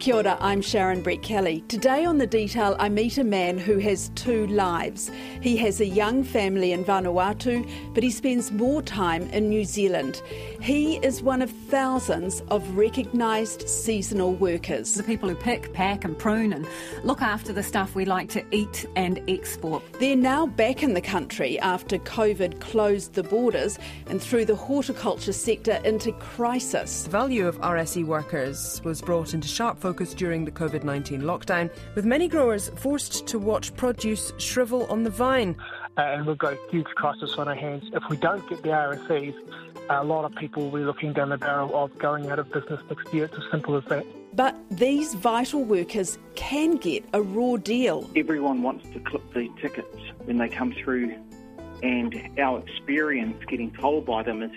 Kia ora, I'm Sharon Brettkelly. Today on The Detail, I meet a man who has two lives. He has a young family in Vanuatu, but he spends more time in New Zealand. He is one of thousands of recognised seasonal workers. The people who pick, pack, and prune and look after the stuff we like to eat and export. They're now back in the country after COVID closed the borders and threw the horticulture sector into crisis. The value of RSE workers was brought into sharp focus focus during the COVID 19 lockdown, with many growers forced to watch produce shrivel on the vine. Uh, and we've got a huge crisis on our hands. If we don't get the RSEs, a lot of people will be looking down the barrel of going out of business next year. It's as simple as that. But these vital workers can get a raw deal. Everyone wants to clip the tickets when they come through, and our experience getting told by them is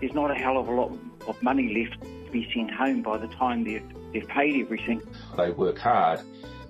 there's not a hell of a lot of money left to be sent home by the time they've they've paid everything. They work hard,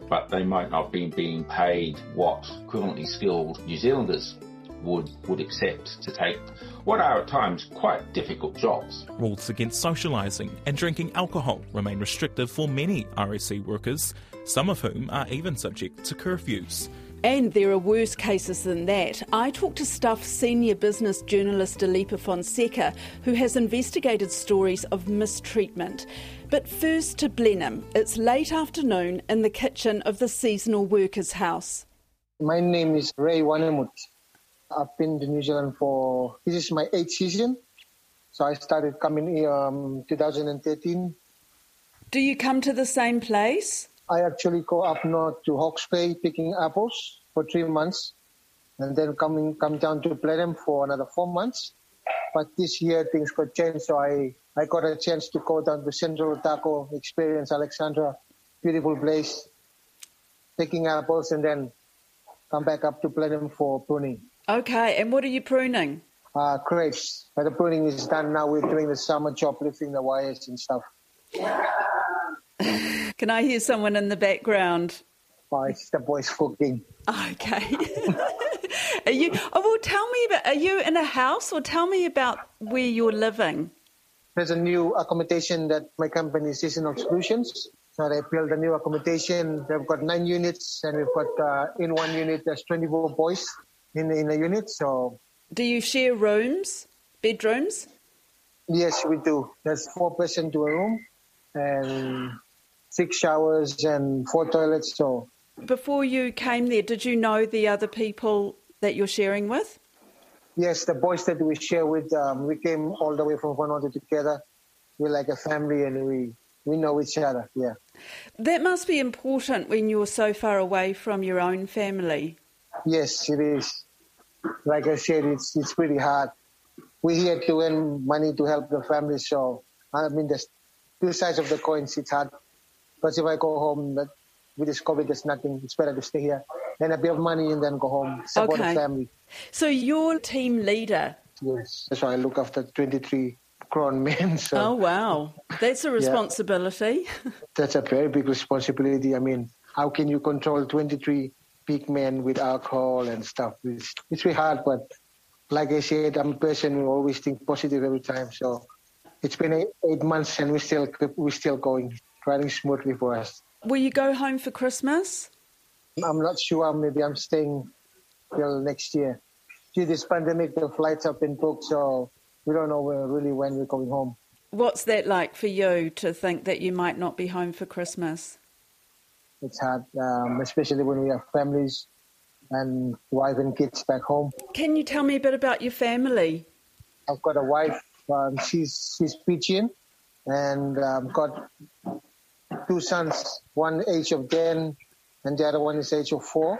but they might not be being paid what equivalently skilled New Zealanders would would accept to take what are at times quite difficult jobs. Rules against socialising and drinking alcohol remain restrictive for many RSE workers, some of whom are even subject to curfews. And there are worse cases than that. I talked to Stuff senior business journalist Dileepa Fonseka, who has investigated stories of mistreatment. But first to Blenheim. It's late afternoon in the kitchen of the seasonal workers' house. My name is Ray Wanemut. I've been to New Zealand for this is my eighth season. So I started coming here um 2013. Do you come to the same place? I actually go up north to Hawke's Bay picking apples for three months, and then coming come down to Blenheim for another four months. But this year things got changed, so I I got a chance to go down to Central Otago, experience Alexandra, beautiful place, picking apples, and then come back up to Blenheim for pruning. Okay, and what are you pruning? Uh, grapes. But the pruning is done now. We're doing the summer job, lifting the wires and stuff. Can I hear someone in the background? Oh, it's the boys cooking. Okay. are you? Oh, well, tell me about. Are you in a house, or tell me about where you're living? There's a new accommodation that my company, Seasonal Solutions. So they built a new accommodation. They've got nine units, and we've got uh, in one unit there's 24 boys in in a unit. So Do you share rooms, bedrooms? yes, we do. There's four person to a room, and six showers and four toilets. So Before you came there, did you know the other people that you're sharing with? yes, the boys that we share with, um, we came all the way from Vanuatu together. We're like a family, and we we know each other. Yeah. That must be important when you're so far away from your own family. Yes, it is. Like I said, it's it's pretty hard. We're here to earn money to help the family, so I mean, there's two sides of the coins. It's hard because if I go home, that with this COVID, there's nothing. It's better to stay here, earn a bit of money, and then go home, support Okay. the family. So you're team leader. Yes, So I look after 23 grown men. So Oh wow, that's a responsibility. that's a very big responsibility. I mean, how can you control 23 big men with alcohol and stuff? It's, it's really hard, but like I said, I'm a person who always think positive every time. So it's been eight, eight months and we still we're still going, running smoothly for us. Will you go home for Christmas? I'm not sure. Maybe I'm staying till next year. Due to this pandemic, the flights have been booked, so we don't know really when we're going home. What's that like for you to think that you might not be home for Christmas? It's hard, um, especially when we have families and wife and kids back home. Can you tell me a bit about your family? I've got a wife. Um, she's she's Fijian, and um, got two sons. One age of ten, and the other one is age of four.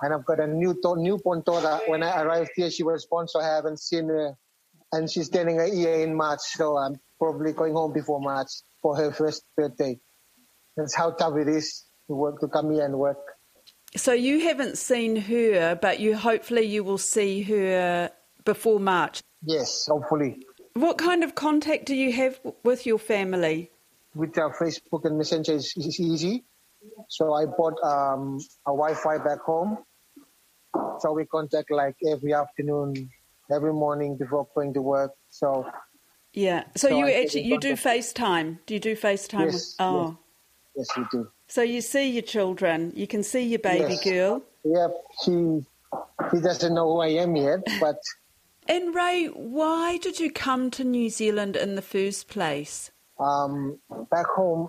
And I've got a new to- newborn daughter. When I arrived here, she was born, so I haven't seen her. And she's turning a year in March, so I'm probably going home before March for her first birthday. That's how tough it is to work to come here and work. So you haven't seen her, but you hopefully you will see her before March. Yes, hopefully. What kind of contact do you have with your family? with our Facebook and Messenger is, is easy. So I bought um, a Wi-Fi back home. So we contact like every afternoon, every morning before going to work. So Yeah. So, So you I actually you do FaceTime. Do you do FaceTime? Yes, with, oh. Yes, we do. So you see your children. You can see your baby Yes. girl. Yep, she he doesn't know who I am yet, but And Ray, why did you come to New Zealand in the first place? um, back home,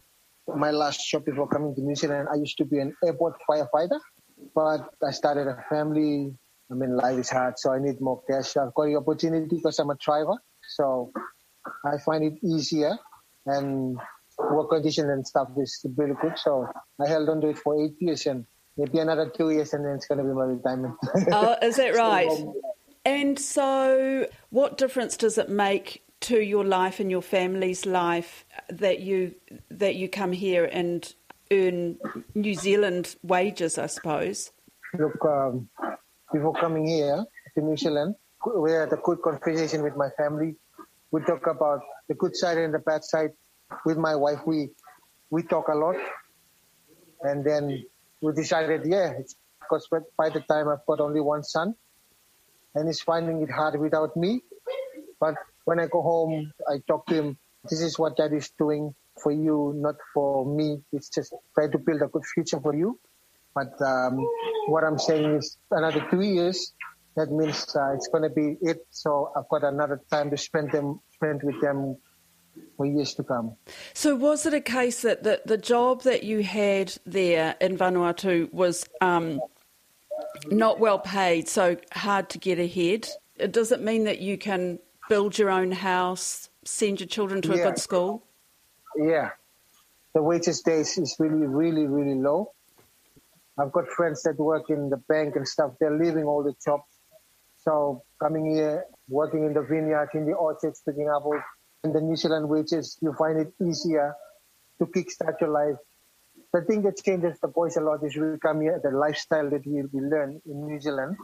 my last job before coming to New Zealand, I used to be an airport firefighter, but I started a family. I mean, life is hard, so I need more cash. I've got the opportunity because I'm a driver, so I find it easier and work condition and stuff is really good. So I held on to it for eight years and maybe another two years, and then it's going to be my retirement. Oh, is that right? Um, so, And so, what difference does it make to your life and your family's life that you that you come here and earn New Zealand wages? I suppose. Look, um, before coming here to New Zealand, we had a good conversation with my family. We talk about the good side and the bad side. With my wife, we we talk a lot, and then we decided, yeah, it's because by the time I've got only one son, and he's finding it hard without me. But when I go home, I talk to him. This is what Dad is doing for you, not for me. It's just try to build a good future for you. But um, what I'm saying is another two years. That means uh, it's going to be it. So I've got another time to spend them, spend with them for years to come. So, was it a case that the, the job that you had there in Vanuatu was um, not well paid, so hard to get ahead? Does it mean that you can build your own house, send your children to a good school? Yeah, the wages days is really, really, really low. I've got friends that work in the bank and stuff. They're leaving all the jobs. So coming here, working in the vineyard, in the orchards, picking apples, and the New Zealand wages, you find it easier to kickstart your life. The thing that changes the boys a lot is we come here, the lifestyle that we, we learn in New Zealand,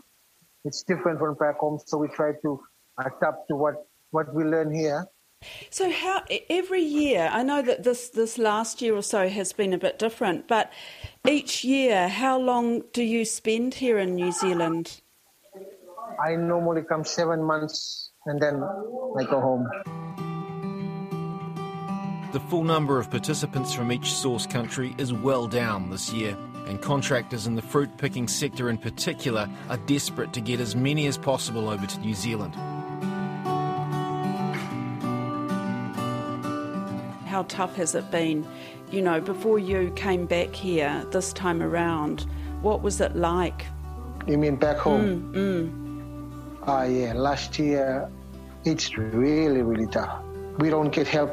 it's different from back home. So we try to adapt to what, what we learn here. So how every year? I know that this this last year or so has been a bit different, but each year, how long do you spend here in New Zealand? I normally come seven months and then I go home. The full number of participants from each source country is well down this year, and contractors in the fruit picking sector in particular are desperate to get as many as possible over to New Zealand. How tough has it been? You know, before you came back here this time around, what was it like? You mean back home? Ah, yeah. Last year, it's really, really tough. We don't get help,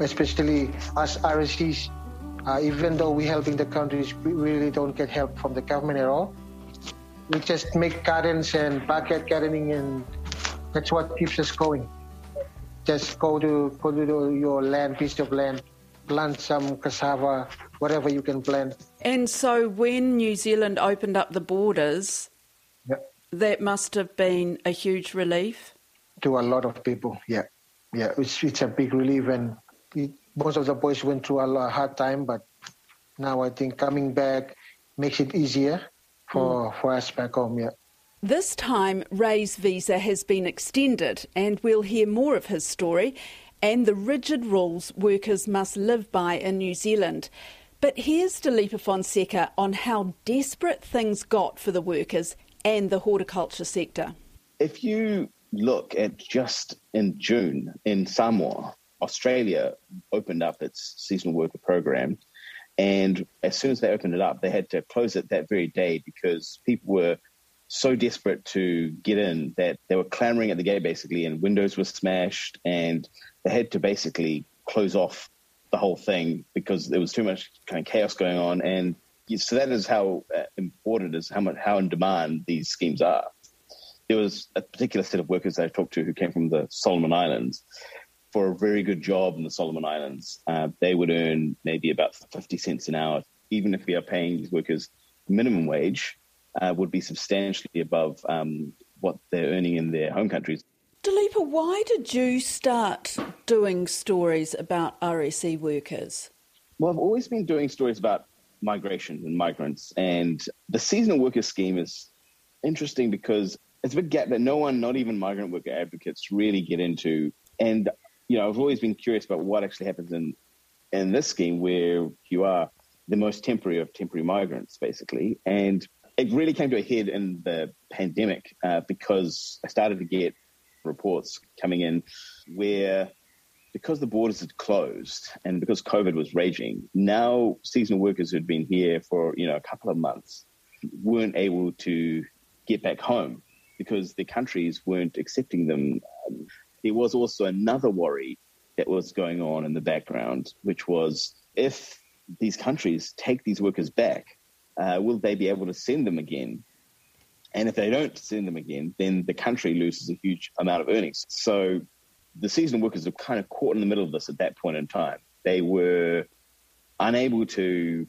especially us RSEs. Uh, even though we're helping the countries, we really don't get help from the government at all. We just make gardens and backyard gardening, and that's what keeps us going. Just go to go to your land, piece of land, plant some cassava, whatever you can plant. And so, when New Zealand opened up the borders, Yeah. that must have been a huge relief. to a lot of people. Yeah, yeah, it's it's a big relief, and it, most of the boys went through a lot, hard time, but now I think coming back makes it easier for mm. for us back home. Yeah. This time, Ray's visa has been extended, and we'll hear more of his story and the rigid rules workers must live by in New Zealand. But here's Dileepa Fonseka on how desperate things got for the workers and the horticulture sector. If you look at just in June in Samoa, Australia opened up its seasonal worker program. And as soon as they opened it up, they had to close it that very day because people were so desperate to get in that they were clamoring at the gate basically, and windows were smashed, and they had to basically close off the whole thing because there was too much kind of chaos going on. And so that is how uh, important is how much how in demand these schemes are there was a particular set of workers that I talked to who came from the Solomon Islands for a very good job in the Solomon Islands. Uh, they would earn maybe about 50 cents an hour. Even if we are paying these workers minimum wage, uh, would be substantially above um, what they're earning in their home countries. Dileepa, why did you start doing stories about RSE workers? Well, I've always been doing stories about migration and migrants, and the seasonal worker scheme is interesting because it's a big gap that no one, not even migrant worker advocates, really get into. And you know, I've always been curious about what actually happens in in this scheme, where you are the most temporary of temporary migrants, basically. And it really came to a head in the pandemic uh, because I started to get reports coming in where because the borders had closed and because COVID was raging, now seasonal workers who'd been here for you know a couple of months weren't able to get back home because the countries weren't accepting them. Um, there was also another worry that was going on in the background, which was if these countries take these workers back, uh, will they be able to send them again? And if they don't send them again, then the country loses a huge amount of earnings. So the seasonal workers were kind of caught in the middle of this at that point in time. They were unable to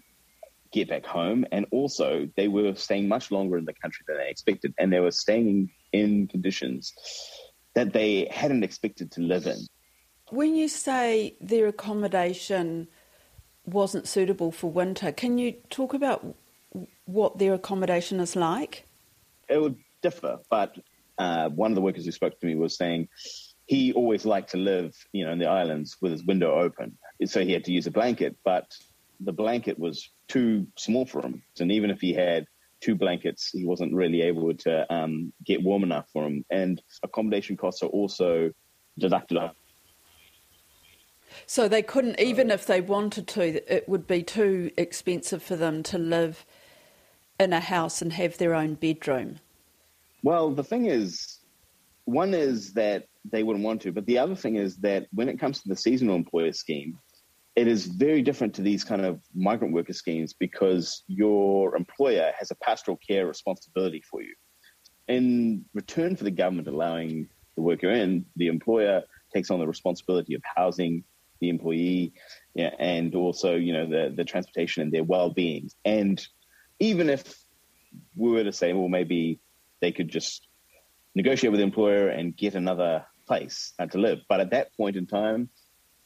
get back home, and also they were staying much longer in the country than they expected, and they were staying in conditions that they hadn't expected to live in. When you say their accommodation wasn't suitable for winter, can you talk about what their accommodation is like? It would differ, but uh, one of the workers who spoke to me was saying he always liked to live, you know, in the islands with his window open. So he had to use a blanket, but the blanket was too small for him. And even if he had two blankets, he wasn't really able to um, get warm enough for him. And accommodation costs are also deducted off. So they couldn't, even if they wanted to, it would be too expensive for them to live in a house and have their own bedroom. Well, the thing is, one is that they wouldn't want to. But the other thing is that when it comes to the seasonal employer scheme, it is very different to these kind of migrant worker schemes because your employer has a pastoral care responsibility for you. In return for the government allowing the worker in, the employer takes on the responsibility of housing the employee yeah, and also, you know, the, the transportation and their well-being. And even if we were to say, well, maybe they could just negotiate with the employer and get another place to live. But at that point in time,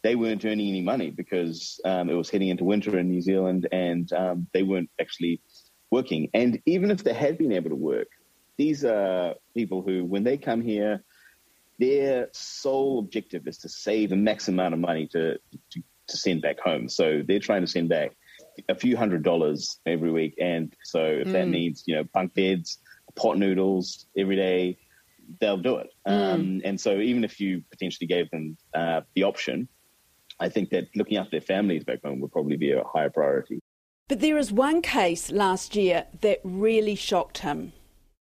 they weren't earning any money because um, it was heading into winter in New Zealand and um, they weren't actually working. And even if they had been able to work, these are people who, when they come here, their sole objective is to save a max amount of money to, to, to send back home. So they're trying to send back a few hundred dollars every week. And so if mm. that means, you know, bunk beds, pot noodles every day, they'll do it. Mm. Um, and so even if you potentially gave them uh, the option, I think that looking after their families back home would probably be a higher priority. But there is one case last year that really shocked him.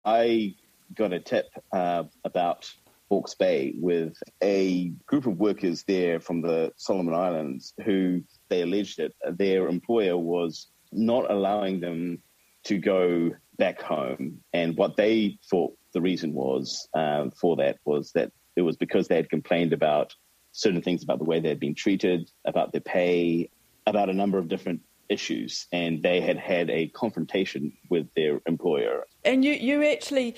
I got a tip uh, about Hawke's Bay with a group of workers there from the Solomon Islands who they alleged that their employer was not allowing them to go back home. And what they thought the reason was um, for that was that it was because they had complained about certain things about the way they had been treated, about their pay, about a number of different issues, and they had had a confrontation with their employer. And you, you actually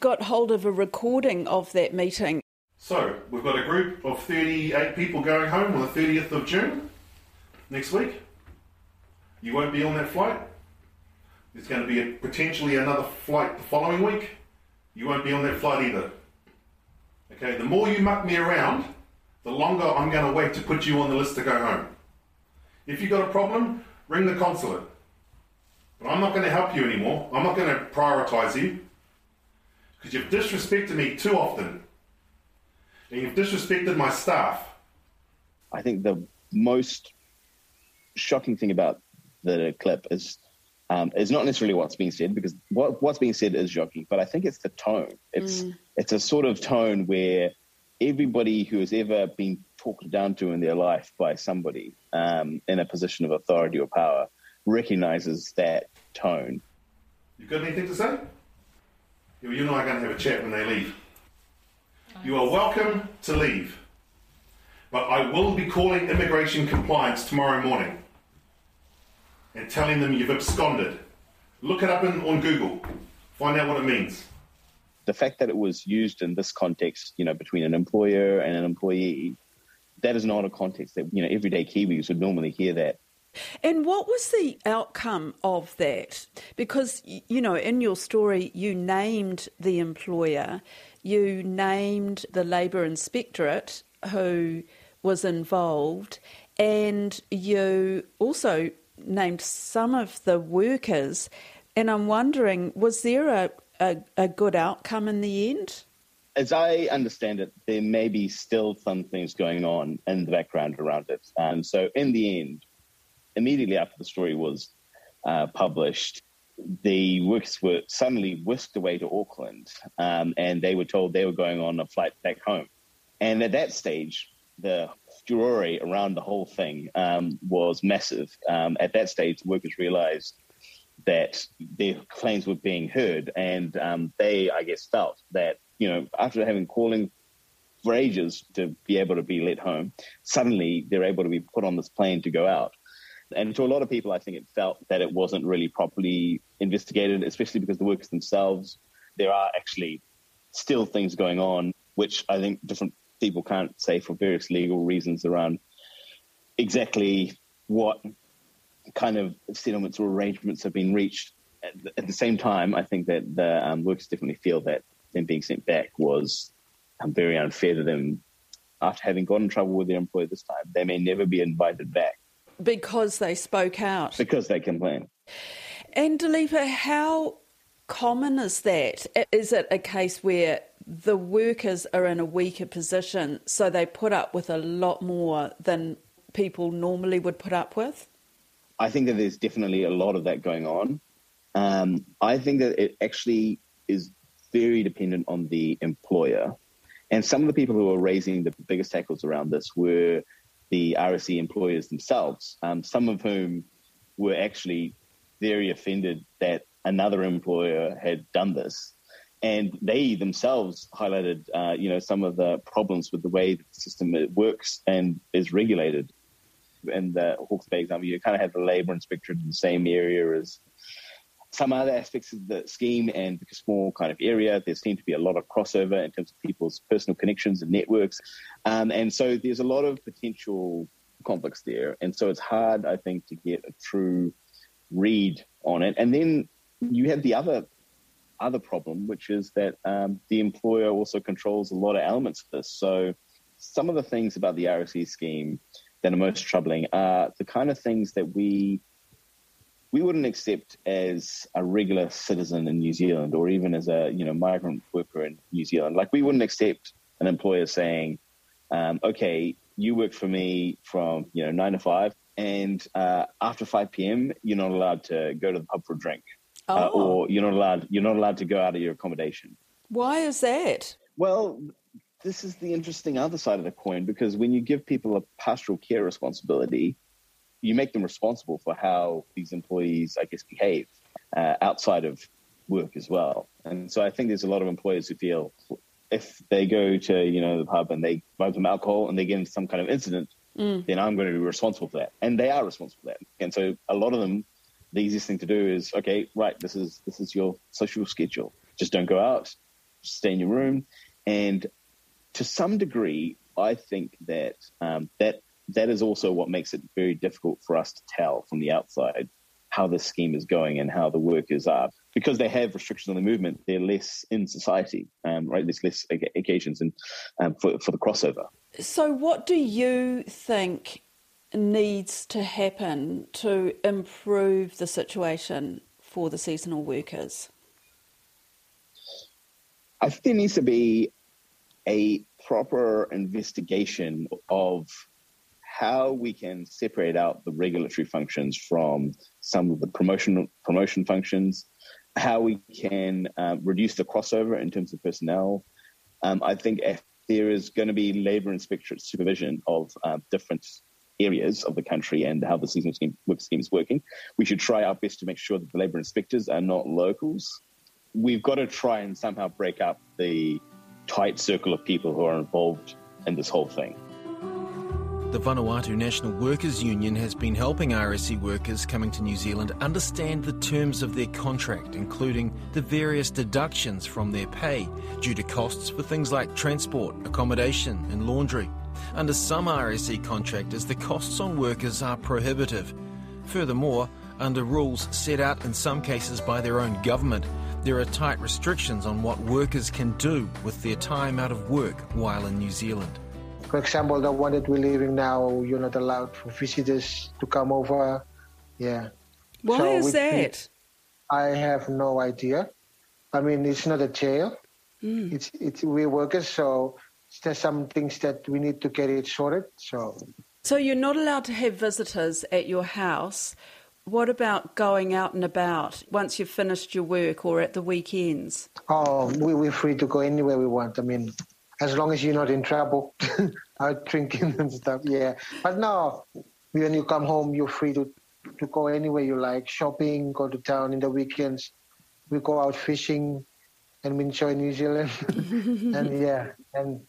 got hold of a recording of that meeting. So, we've got a group of 38 people going home on the 30th of June next week. You won't be on that flight. There's going to be a, potentially another flight the following week. You won't be on that flight either. Okay, the more you muck me around, the longer I'm going to wait to put you on the list to go home. If you've got a problem, ring the consulate. But I'm not going to help you anymore. I'm not going to prioritize you because you've disrespected me too often. And you've disrespected my staff. I think the most shocking thing about the clip is um, is not necessarily what's being said because what, what's being said is shocking, but I think it's the tone. It's mm. it's a sort of tone where everybody who has ever been talked down to in their life by somebody um, in a position of authority or power recognizes that tone. You got anything to say? You and I are going to have a chat when they leave. You are welcome to leave, but I will be calling immigration compliance tomorrow morning and telling them you've absconded. Look it up in, on Google. Find out what it means. The fact that it was used in this context, you know, between an employer and an employee, that is not a context that, you know, everyday Kiwis would normally hear that. And what was the outcome of that? Because, you know, in your story, you named the employer, you named the Labour Inspectorate who was involved, and you also named some of the workers, and I'm wondering, was there a, a, a good outcome in the end? As I understand it, there may be still some things going on in the background around it. And so, in the end, immediately after the story was uh, published, the workers were suddenly whisked away to Auckland, um, and they were told they were going on a flight back home. And at that stage, the furore around the whole thing um, was massive. Um, at that stage, the workers realized that their claims were being heard, and um, they, I guess, felt that you know after having calling for ages to be able to be let home, suddenly they're able to be put on this plane to go out. And to a lot of people, I think it felt that it wasn't really properly investigated, especially because the workers themselves, there are actually still things going on, which I think different people can't say for various legal reasons around exactly what kind of settlements or arrangements have been reached. At the same time, I think that the um, workers definitely feel that them being sent back was um, very unfair to them. After having got in trouble with their employer this time, they may never be invited back. Because they spoke out. Because they complained. And Dileepa, how common is that? Is it a case where the workers are in a weaker position, so they put up with a lot more than people normally would put up with? I think that there's definitely a lot of that going on. Um, I think that it actually is very dependent on the employer. And some of the people who are raising the biggest tackles around this were the RSE employers themselves, um, some of whom were actually very offended that another employer had done this. And they themselves highlighted, uh, you know, some of the problems with the way the system works and is regulated. In the Hawke's Bay example, you kind of have the labour inspector in the same area as some other aspects of the scheme and a small kind of area, there seemed to be a lot of crossover in terms of people's personal connections and networks. Um, and so there's a lot of potential conflicts there. And so it's hard, I think, to get a true read on it. And then you have the other other problem, which is that um, the employer also controls a lot of elements of this. So some of the things about the RSE scheme that are most troubling are the kind of things that we we wouldn't accept as a regular citizen in New Zealand or even as a you know migrant worker in New Zealand. Like we wouldn't accept an employer saying, um, "Okay, you work for me from you know nine to five, and uh, after five p.m. you're not allowed to go to the pub for a drink, uh, oh. uh, or you're not allowed you're not allowed to go out of your accommodation." Why is that? Well, this is the interesting other side of the coin because when you give people a pastoral care responsibility, you make them responsible for how these employees, I guess, behave uh, outside of work as well. And so I think there's a lot of employers who feel if they go to you know the pub and they buy some alcohol and they get into some kind of incident, mm. then I'm going to be responsible for that, and they are responsible for that. And so a lot of them, the easiest thing to do is okay, right, this is this is your social schedule. Just don't go out, stay in your room, and to some degree, I think that um, that that is also what makes it very difficult for us to tell from the outside how this scheme is going and how the workers are. Because they have restrictions on the movement, they're less in society, um, right? There's less occasions and, um, for, for the crossover. So, what do you think needs to happen to improve the situation for the seasonal workers? I think there needs to be a proper investigation of how we can separate out the regulatory functions from some of the promotion promotion functions, how we can uh, reduce the crossover in terms of personnel. Um, I think if there is going to be labour inspectorate supervision of uh, different areas of the country and how the seasonal scheme, work scheme is working, we should try our best to make sure that the labour inspectors are not locals. We've got to try and somehow break up the tight circle of people who are involved in this whole thing. The Vanuatu National Workers Union has been helping RSE workers coming to New Zealand understand the terms of their contract, including the various deductions from their pay due to costs for things like transport, accommodation, and laundry. Under some RSE contractors, the costs on workers are prohibitive. Furthermore, under rules set out in some cases by their own government, there are tight restrictions on what workers can do with their time out of work while in New Zealand. For example, the one that we're living now, you're not allowed for visitors to come over Yeah. Why So is that? I have no idea. I mean, it's not a jail. Hmm. It's it's we're workers, so there's some things that we need to get it sorted. So So you're not allowed to have visitors at your house. What about going out and about once you've finished your work or at the weekends? oh, we we're free to go anywhere we want. I mean, as long as you're not in trouble, out drinking and stuff. Yeah, but no, when you come home, you're free to to go anywhere you like, shopping, go to town in the weekends. We go out fishing, and we enjoy New Zealand. and yeah, and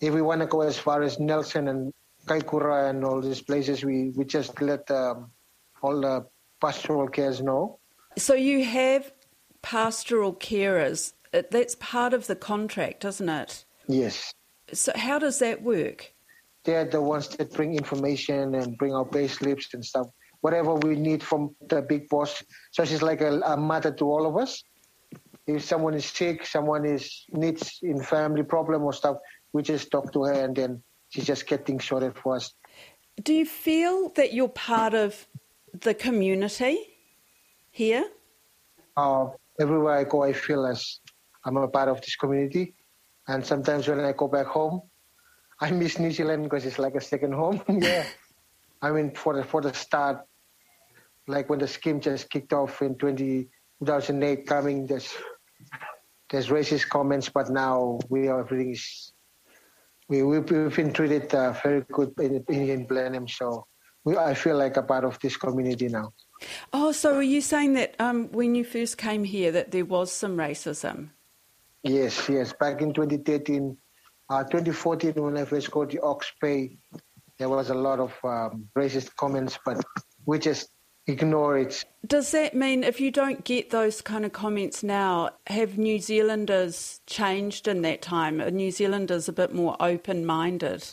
if we want to go as far as Nelson and Kaikoura and all these places, we, we just let um, all the pastoral cares know. So you have pastoral carers. That's part of the contract, isn't it? Yes. So how does that work? They're the ones that bring information and bring our pay slips and stuff. Whatever we need from the big boss. So she's like a, a mother to all of us. If someone is sick, someone is needs in family problem or stuff, we just talk to her and then she just get things sorted for us. Do you feel that you're part of the community here? uh, everywhere I go, I feel as I'm a part of this community. And sometimes when I go back home, I miss New Zealand because it's like a second home. yeah. I mean, for the, for the start, like when the scheme just kicked off in 20, 2008, coming, there's, there's racist comments, but now we are, everything is, we, we've, we've been treated uh, very good in, in Blenheim. So we, I feel like a part of this community now. Oh, so are you saying that um, when you first came here that there was some racism? Yes, yes. Back in 2013, uh, 2014, when I first got the Ox Pay, there was a lot of um, racist comments, but we just ignore it. Does that mean if you don't get those kind of comments now, have New Zealanders changed in that time? Are New Zealanders a bit more open minded?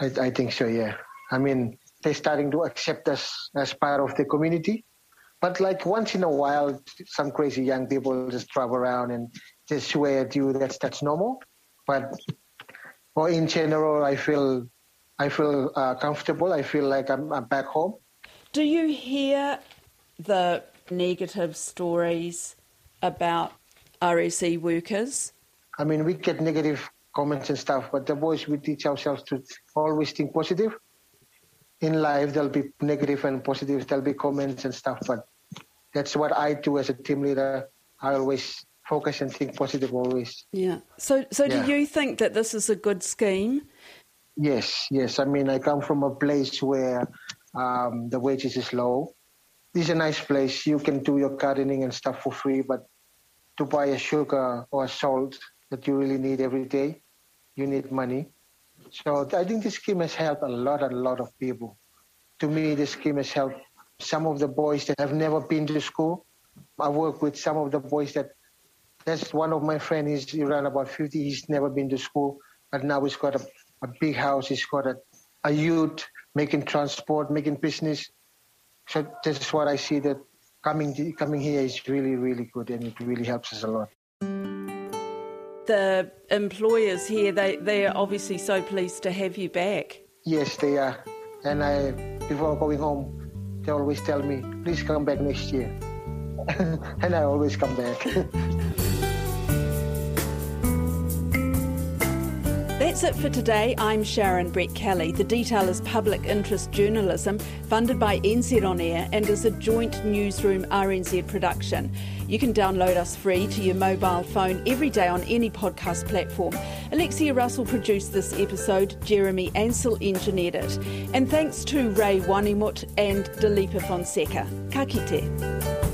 I, I think so, yeah. I mean, they're starting to accept us as part of the community. But like once in a while, some crazy young people just travel around and just swear at you. That's that's normal. But well, in general, I feel I feel uh, comfortable. I feel like I'm, I'm back home. Do you hear the negative stories about RSE workers? I mean, we get negative comments and stuff, but the boys, we teach ourselves to always think positive. In life, there'll be negative and positive, there'll be comments and stuff, but that's what I do as a team leader. I always focus and think positive always. Yeah. So, so Yeah. do you think that this is a good scheme? Yes, yes. I mean, I come from a place where um, the wages is low. This is a nice place. You can do your gardening and stuff for free, but to buy a sugar or a salt that you really need every day, you need money. So I think this scheme has helped a lot, a lot of people. To me, this scheme has helped some of the boys that have never been to school. I work with some of the boys that. That's one of my friends. He's around about 50. He's never been to school, but now he's got a, a big house. He's got a, a youth making transport, making business. So this is what I see that coming coming here is really, really good, and it really helps us a lot. The employers here, they, they are obviously so pleased to have you back. Yes, they are. And I, before going home, they always tell me, please come back next year. and I always come back. That's it for today. I'm Sharon Brettkelly. The Detail is public interest journalism funded by NZ On Air and is a joint newsroom RNZ production. You can download us free to your mobile phone every day on any podcast platform. Alexia Russell produced this episode, Jeremy Ansell engineered it. And thanks to Ray Wanimut and Dileepa Fonseka. Ka kite.